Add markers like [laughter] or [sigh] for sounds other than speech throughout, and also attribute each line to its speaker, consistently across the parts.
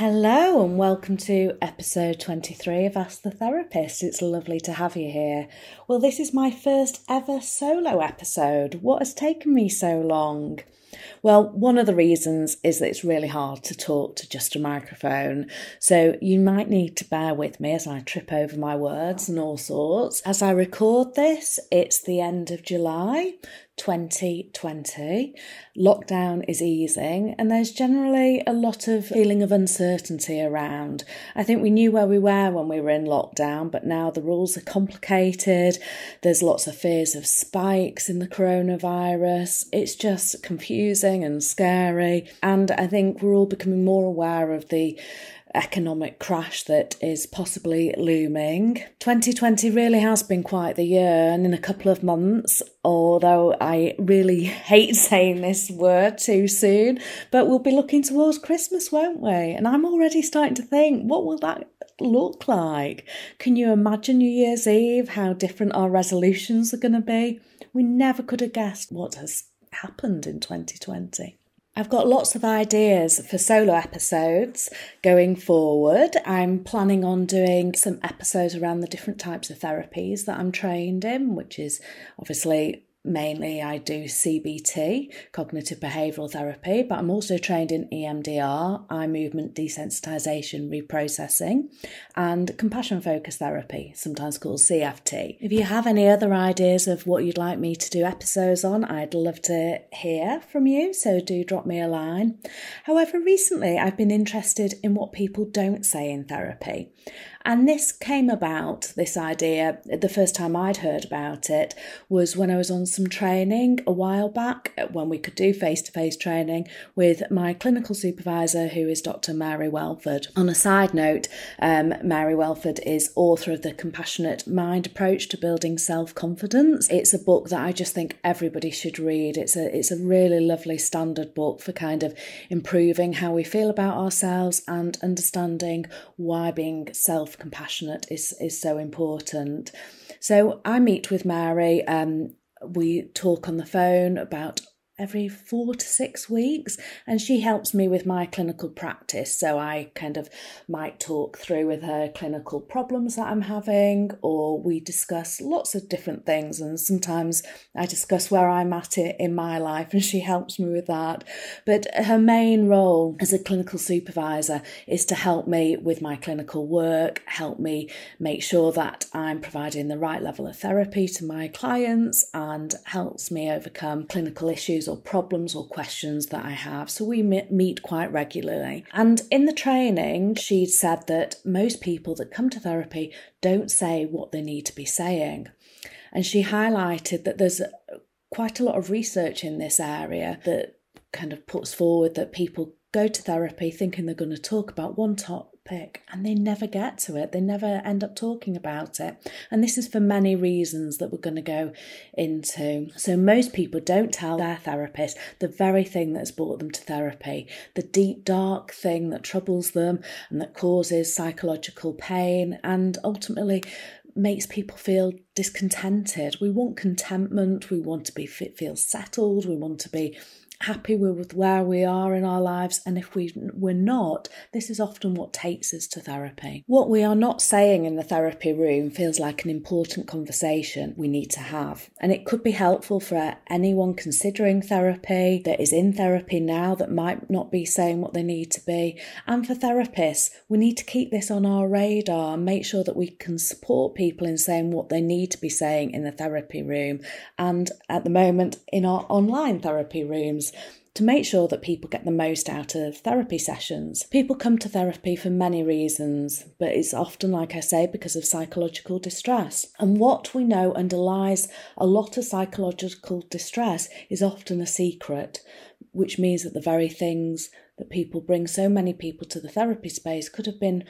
Speaker 1: Hello, and welcome to episode 23 of Ask the Therapist. It's lovely to have you here. Well, this is my first ever solo episode. What has taken me so long? Well, one of the reasons is that it's really hard to talk to just a microphone. So you might need to bear with me as I trip over my words and all sorts. As I record this, it's the end of July. 2020. Lockdown is easing, and there's generally a lot of feeling of uncertainty around. I think we knew where we were when we were in lockdown, but now the rules are complicated. There's lots of fears of spikes in the coronavirus. It's just confusing and scary, and I think we're all becoming more aware of the economic crash that is possibly looming. 2020 really has been quite the year, and in a couple of months, although I really [laughs] hate saying this word too soon, but we'll be looking towards Christmas, won't we? And I'm already starting to think, what will that look like? Can you imagine New Year's Eve, how different our resolutions are going to be? We never could have guessed what has happened in 2020. I've got lots of ideas for solo episodes going forward. I'm planning on doing some episodes around the different types of therapies that I'm trained in, which is obviously mainly I do CBT, cognitive behavioural therapy, but I'm also trained in EMDR, eye movement desensitization reprocessing, and compassion focused therapy, sometimes called CFT. If you have any other ideas of what you'd like me to do episodes on, I'd love to hear from you, so do drop me a line. However, recently I've been interested in what people don't say in therapy. And this came about, this idea, the first time I'd heard about it was when I was on some training a while back, when we could do face to face training with my clinical supervisor, who is Dr. Mary Welford. On a side note, um, Mary Welford is author of The Compassionate Mind Approach to Building Self Confidence. It's a book that I just think everybody should read. It's a, it's a really lovely standard book for kind of improving how we feel about ourselves and understanding why being self self compassionate is is so important. So I meet with Mary. Um, we talk on the phone about every four to six weeks, and she helps me with my clinical practice. So I kind of might talk through with her clinical problems that I'm having, or we discuss lots of different things. And sometimes I discuss where I'm at it in my life, and she helps me with that. But her main role as a clinical supervisor is to help me with my clinical work, help me make sure that I'm providing the right level of therapy to my clients, and helps me overcome clinical issues or problems or questions that I have. So we meet quite regularly. And in the training, she said that most people that come to therapy don't say what they need to be saying. And she highlighted that there's quite a lot of research in this area that kind of puts forward that people go to therapy thinking they're going to talk about one top topic and they never get to it. They never end up talking about it. And this is for many reasons that we're going to go into. So, most people don't tell their therapist the very thing that's brought them to therapy, the deep, dark thing that troubles them and that causes psychological pain and ultimately makes people feel discontented. We want contentment, we want to be feel settled, we want to be happy with where we are in our lives, and if we, we're not, this is often what takes us to therapy. What we are not saying in the therapy room feels like an important conversation we need to have, and it could be helpful for anyone considering therapy that is in therapy now that might not be saying what they need to be. And for therapists, we need to keep this on our radar and make sure that we can support people in saying what they need to be saying in the therapy room and at the moment in our online therapy rooms to make sure that people get the most out of therapy sessions. People come to therapy for many reasons, but it's often, like I say, because of psychological distress. And what we know underlies a lot of psychological distress is often a secret, which means that the very things that people bring so many people to the therapy space could have been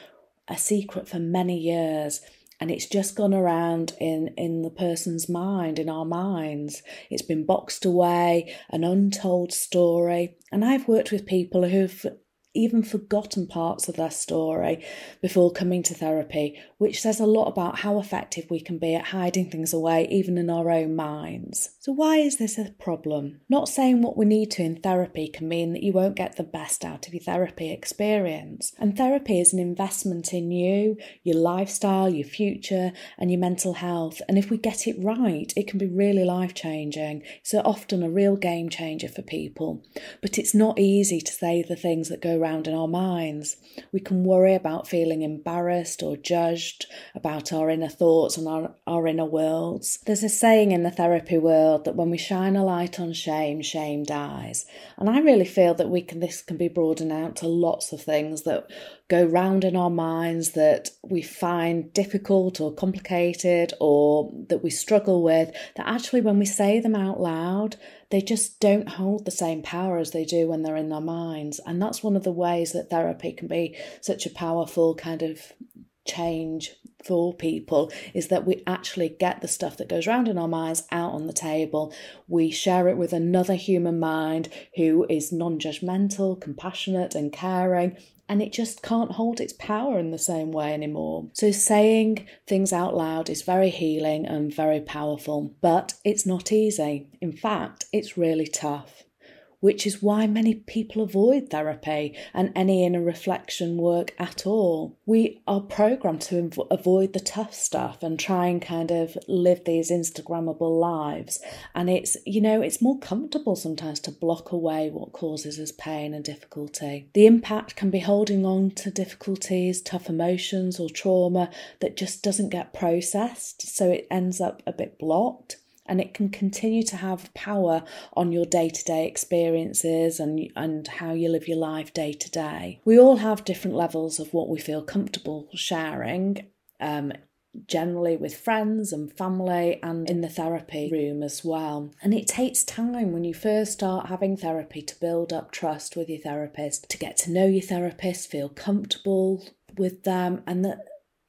Speaker 1: a secret for many years and it's just gone around in in the person's mind in our minds. It's been boxed away an untold story. And i've worked with people who've even forgotten parts of their story before coming to therapy, which says a lot about how effective we can be at hiding things away, even in our own minds. So, why is this a problem? Not saying what we need to in therapy can mean that you won't get the best out of your therapy experience. And therapy is an investment in you, your lifestyle, your future, and your mental health. And if we get it right, it can be really life changing. So, often a real game changer for people. But it's not easy to say the things that go around in our minds. We can worry about feeling embarrassed or judged about our inner thoughts and our, our inner worlds. There's a saying in the therapy world that when we shine a light on shame, shame dies. And I really feel that we can this can be broadened out to lots of things that go round in our minds that we find difficult or complicated or that we struggle with, that actually when we say them out loud, they just don't hold the same power as they do when they're in their minds. And that's one of the ways that therapy can be such a powerful kind of change for people is that we actually get the stuff that goes around in our minds out on the table. We share it with another human mind who is non judgmental, compassionate, and caring, and it just can't hold its power in the same way anymore. So, saying things out loud is very healing and very powerful, but it's not easy. In fact, it's really tough which is why many people avoid therapy and any inner reflection work at all. We are programmed to inv- avoid the tough stuff and try and kind of live these Instagrammable lives. And it's, you know, it's more comfortable sometimes to block away what causes us pain and difficulty. The impact can be holding on to difficulties, tough emotions, or trauma that just doesn't get processed, so it ends up a bit blocked and it can continue to have power on your day-to-day experiences and and how you live your life day to day. We all have different levels of what we feel comfortable sharing. Um, generally with friends and family and in the therapy room as well. And it takes time when you first start having therapy to build up trust with your therapist, to get to know your therapist, feel comfortable with them, and that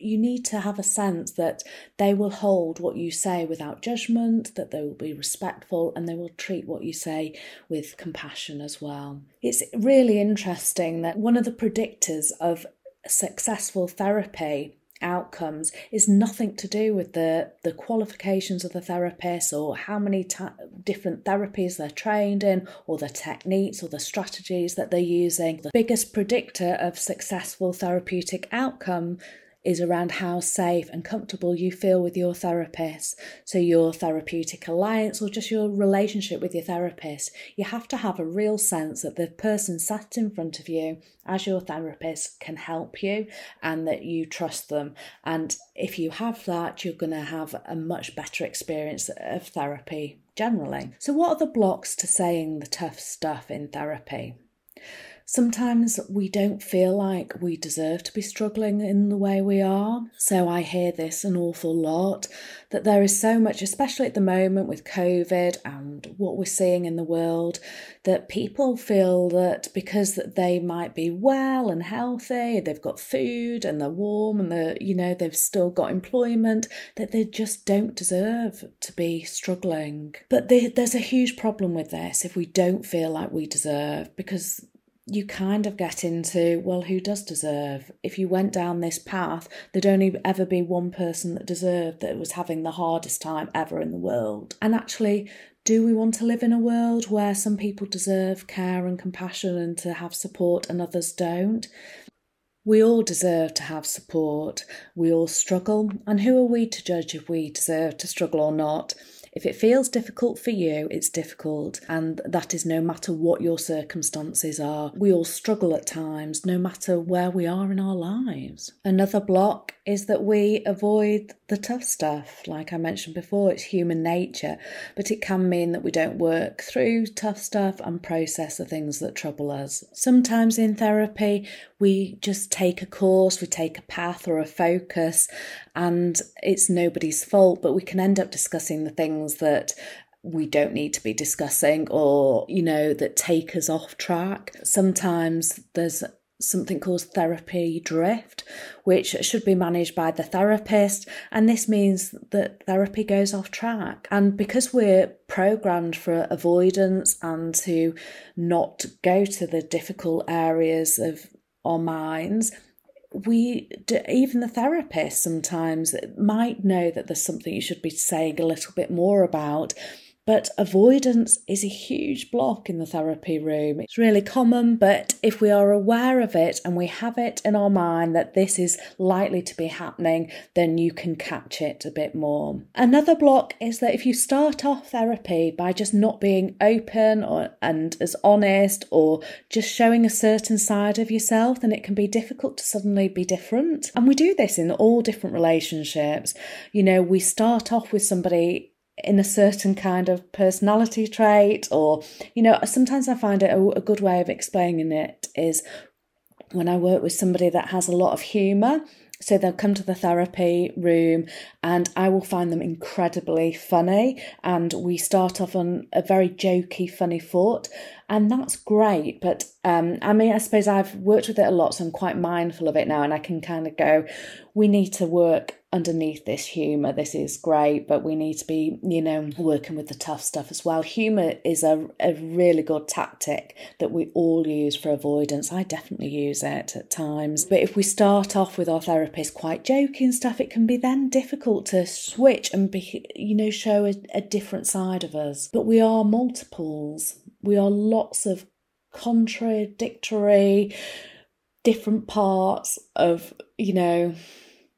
Speaker 1: you need to have a sense that they will hold what you say without judgment, that they will be respectful, and they will treat what you say with compassion as well. It's really interesting that one of the predictors of successful therapy outcomes is nothing to do with the the qualifications of the therapist or how many ta- different therapies they're trained in or the techniques or the strategies that they're using the biggest predictor of successful therapeutic outcome is around how safe and comfortable you feel with your therapist. So, your therapeutic alliance or just your relationship with your therapist, you have to have a real sense that the person sat in front of you as your therapist can help you and that you trust them. And if you have that, you're going to have a much better experience of therapy generally. So, what are the blocks to saying the tough stuff in therapy? Sometimes we don't feel like we deserve to be struggling in the way we are. So I hear this an awful lot that there is so much, especially at the moment with COVID and what we're seeing in the world, that people feel that because they might be well and healthy, they've got food and they're warm and they're, you know, they've still got employment, that they just don't deserve to be struggling. But there's a huge problem with this if we don't feel like we deserve because you kind of get into, well, who does deserve? If you went down this path, there'd only ever be one person that deserved that was having the hardest time ever in the world. And actually, do we want to live in a world where some people deserve care and compassion and to have support and others don't? We all deserve to have support. We all struggle. And who are we to judge if we deserve to struggle or not? If it feels difficult for you, it's difficult, and that is no matter what your circumstances are. We all struggle at times, no matter where we are in our lives. Another block is that we avoid the tough stuff. Like I mentioned before, it's human nature, but it can mean that we don't work through tough stuff and process the things that trouble us. Sometimes in therapy, we just take a course, we take a path or a focus, and it's nobody's fault, but we can end up discussing the things that we don't need to be discussing or, you know, that take us off track. Sometimes there's something called therapy drift, which should be managed by the therapist. And this means that therapy goes off track. And because we're programmed for avoidance and to not go to the difficult areas of our minds, we even the therapist sometimes might know that there's something you should be saying a little bit more about but avoidance is a huge block in the therapy room. It's really common, but if we are aware of it and we have it in our mind that this is likely to be happening, then you can catch it a bit more. Another block is that if you start off therapy by just not being open or, and as honest or just showing a certain side of yourself, then it can be difficult to suddenly be different. And we do this in all different relationships. You know, we start off with somebody in a certain kind of personality trait or you know sometimes i find it a, a, good way of explaining it is when i work with somebody that has a lot of humor so they'll come to the therapy room and I will find them incredibly funny. And we start off on a very jokey, funny foot. And that's great. But um, I mean, I suppose I've worked with it a lot, so I'm quite mindful of it now. And I can kind of go, we need to work underneath this humour. This is great, but we need to be, you know, working with the tough stuff as well. Humour is a, a really good tactic that we all use for avoidance. I definitely use it at times. But if we start off with our therapist quite joking stuff, it can be then difficult to switch and be, you know, show a, a different side of us. But we are multiples. We are lots of contradictory different parts of, you know,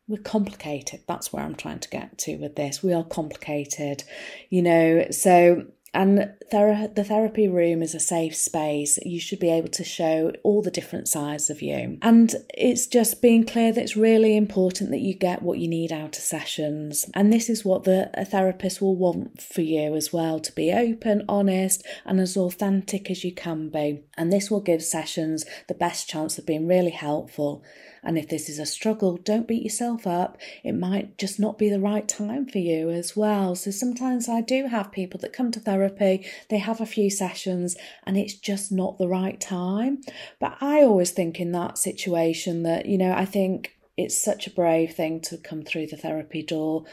Speaker 1: we're complicated. That's where I'm trying to get to with this. We are complicated, you know. So, and ther- the therapy room is a safe space. You should be able to show all the different sides of you. And it's just being clear that it's really important that you get what you need out of sessions. And this is what the a therapist will want for you as well to be open, honest, and as authentic as you can be. And this will give sessions the best chance of being really helpful and if this is a struggle, don't beat yourself up. It might just not be the right time for you as well. So sometimes I do have people that come to therapy, they have a few sessions, and it's just not the right time. But I always think in that situation that, you know, I think it's such a brave thing to come through the therapy door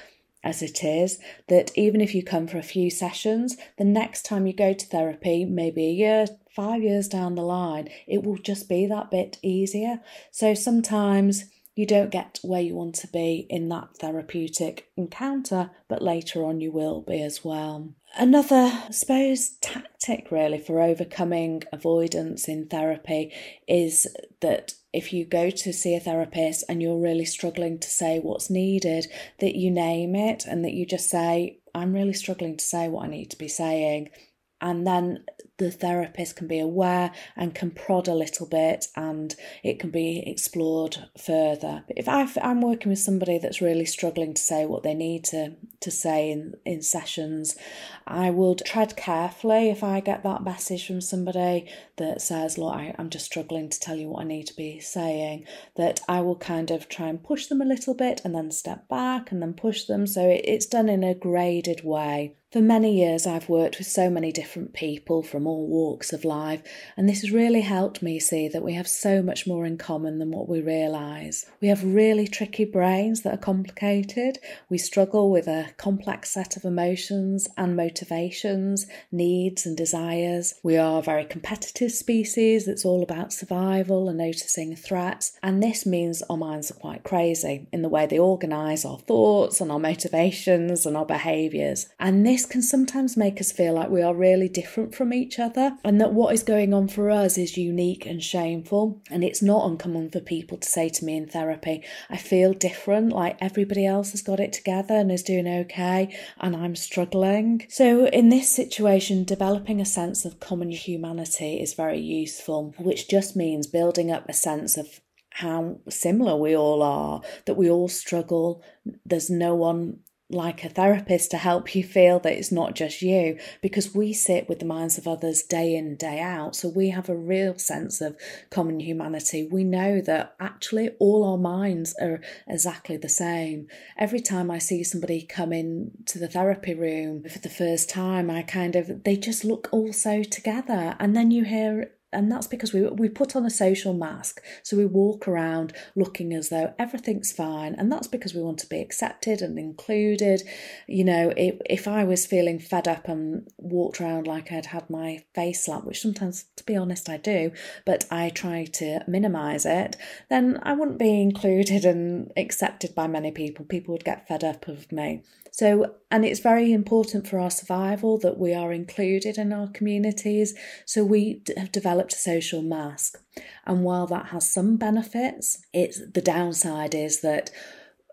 Speaker 1: as it is that even if you come for a few sessions, the next time you go to therapy, maybe a year, five years down the line, it will just be that bit easier. So sometimes you don't get where you want to be in that therapeutic encounter, but later on you will be as well. Another, I suppose, tactic really for overcoming avoidance in therapy is that if you go to see a therapist and you're really struggling to say what's needed, that you name it and that you just say, I'm really struggling to say what I need to be saying. And then the therapist can be aware and can prod a little bit and it can be explored further. But if i am working with somebody that's really struggling to say what they need to, to say in, in sessions, I would tread carefully if I get that message from somebody that says, Look, I, I'm just struggling to tell you what I need to be saying, that I will kind of try and push them a little bit and then step back and then push them. So it, it's done in a graded way. For many years, I've worked with so many different people from all walks of life, and this has really helped me see that we have so much more in common than what we realise. We have really tricky brains that are complicated. We struggle with a complex set of emotions and motivations, needs and desires. We are a very competitive species that's all about survival and noticing threats, and this means our minds are quite crazy in the way they organise our thoughts and our motivations and our behaviours. And this this can sometimes make us feel like we are really different from each other and that what is going on for us is unique and shameful. And it's not uncommon for people to say to me in therapy, I feel different, like everybody else has got it together and is doing okay, and I'm struggling. So, in this situation, developing a sense of common humanity is very useful, which just means building up a sense of how similar we all are, that we all struggle. There's no one like a therapist to help you feel that it's not just you because we sit with the minds of others day in day out. So we have a real sense of common humanity. We know that actually all our minds are exactly the same. Every time i see somebody come in to the therapy room for the first time i kind of they just look all so together. And then you hear and that's because we we put on a social mask. So we walk around looking as though everything's fine and that's because we want to be accepted and included. You know if, if i was feeling fed up and walked around like i'd had my face slapped which sometimes to be honest i do but i try to minimize it then i wouldn't be included and accepted by many people. People would get fed up of me. So, and it's very important for our survival that we are included in our communities. So, we have developed a social mask. And while that has some benefits, it's the downside is that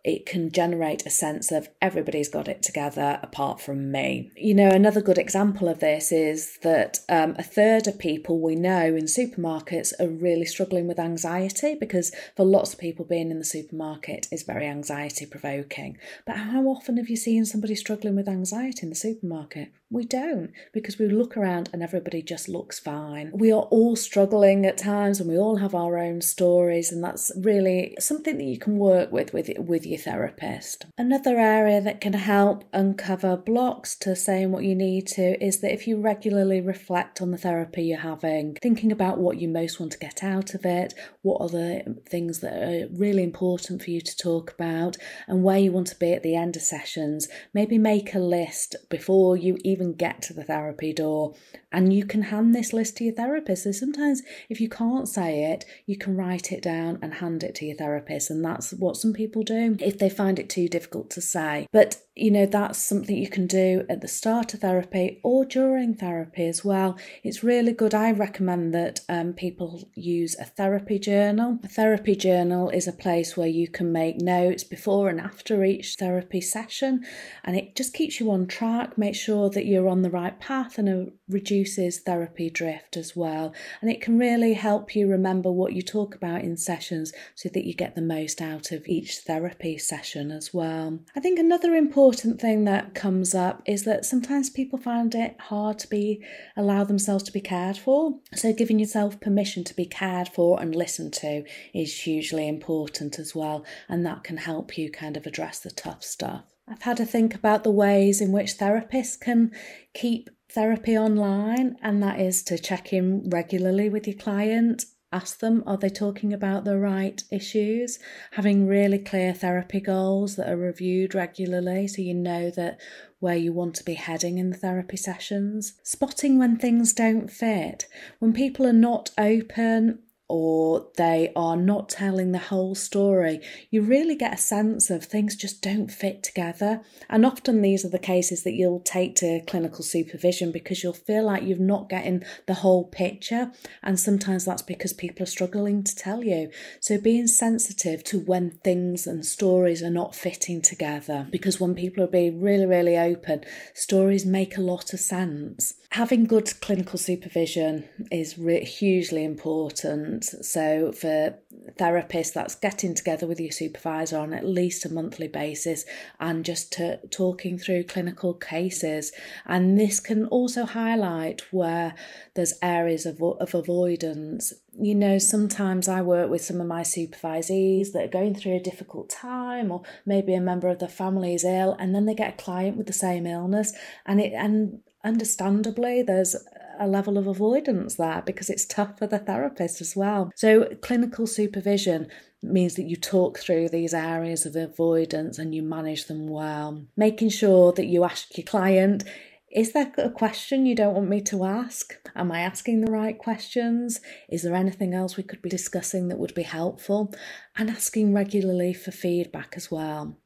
Speaker 1: it can generate a sense of everybody's got it together apart from me. You know, another good example of this is that um, a third of people we know in supermarkets are really struggling with anxiety because for lots of people, being in the supermarket is very anxiety provoking. But how often have you seen somebody struggling with anxiety in the supermarket? We don't because we look around and everybody just looks fine. We are all struggling at times and we all have our own stories, and that's really something that you can work with with, with your therapist. Another area that can help uncover blocks to saying what you need to is that if you regularly reflect on the therapy you're having, thinking about what you most want to get out of it, what are the things that are really important for you to talk about, and where you want to be at the end of sessions, maybe make a list before you even get to the therapy door and you can hand this list to your therapist. So sometimes if you can't say it, you can write it down and hand it to your therapist. And that's what some people do if they find it too difficult to say. But you know, that's something you can do at the start of therapy or during therapy as well. It's really good. I recommend that um, people use a therapy journal. A therapy journal is a place where you can make notes before and after each therapy session, and it just keeps you on track, make sure that you're on the right path, and reduces therapy drift as well. And it can really help you remember what you talk about in sessions so that you get the most out of each therapy session as well. I think another important important thing that comes up is that sometimes people find it hard to be allow themselves to be cared for. So giving yourself permission to be cared for and listened to is hugely important as well, and that can help you kind of address the tough stuff. I've had to think about the ways in which therapists can keep therapy online, and that is to check in regularly with your client ask them are they talking about the right issues? Having really clear therapy goals that are reviewed regularly so you know that where you want to be heading in the therapy sessions. Spotting when things don't fit. When people are not open or they are not telling the whole story, you really get a sense of things just don't fit together. And often these are the cases that you'll take to clinical supervision because you'll feel like you're not getting the whole picture. And sometimes that's because people are struggling to tell you. So being sensitive to when things and stories are not fitting together, because when people are being really, really open, stories make a lot of sense. Having good clinical supervision is re- hugely important. So, for therapists, that's getting together with your supervisor on at least a monthly basis and just to, talking through clinical cases. And this can also highlight where there's areas of, of avoidance. You know, sometimes I work with some of my supervisees that are going through a difficult time, or maybe a member of the family is ill, and then they get a client with the same illness, and it and understandably, there's a level of avoidance there because it's tough for the therapist as well. So, clinical supervision means that you talk through these areas of avoidance and you manage them well. Making sure that you ask your client, is there a question you don't want me to ask? Am I asking the right questions? Is there anything else we could be discussing that would be helpful? And asking regularly for feedback as well.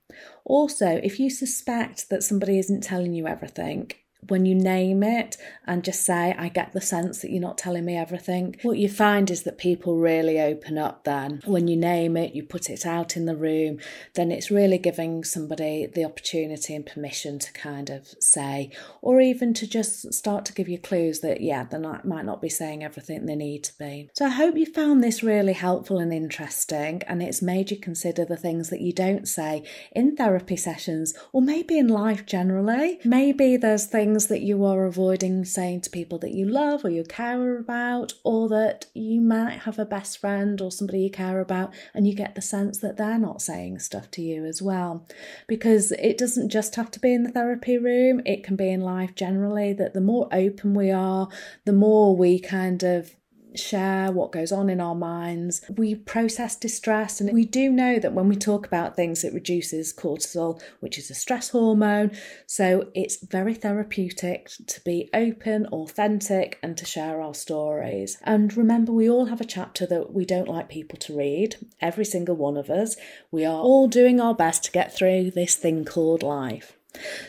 Speaker 1: Also, if you suspect that somebody isn't telling you everything, when you name it and just say, I get the sense that you're not telling me everything, what you find is that people really open up then. When you name it, you put it out in the room, then it's really giving somebody the opportunity and permission to kind of say, or even to just start to give you clues that, yeah, they might not be saying everything they need to be. So I hope you found this really helpful and interesting, and it's made you consider the things that you don't say in therapy sessions or maybe in life generally. Maybe there's things things that you are avoiding saying to people that you love or you care about, or that you might have a best friend or somebody you care about, and you get the sense that they're not saying stuff to you as well. Because it doesn't just have to be in the therapy room, it can be in life generally, that the more open we are, the more we kind of share what goes on in our minds. We process distress, and we do know that when we talk about things, it reduces cortisol, which is a stress hormone. So it's very therapeutic to be open, authentic, and to share our stories. And remember, we all have a chapter that we don't like people to read, every single one of us. We are all doing our best to get through this thing called life.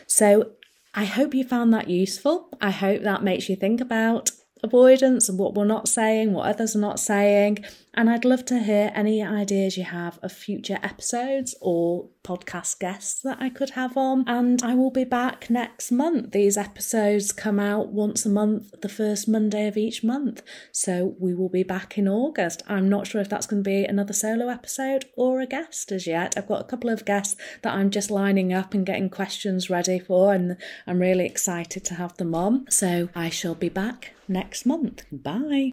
Speaker 1: So I hope you found that useful. I hope that makes you think about avoidance and what we're not saying, what others are not saying. And I'd love to hear any ideas you have of future episodes or podcast guests that I could have on. And I will be back next month. These episodes come out once a month, the first Monday of each month. So we will be back in August. I'm not sure if that's going to be another solo episode or a guest as yet. I've got a couple of guests that I'm just lining up and getting questions ready for, and I'm really excited to have them on. So I shall be back next month. Bye.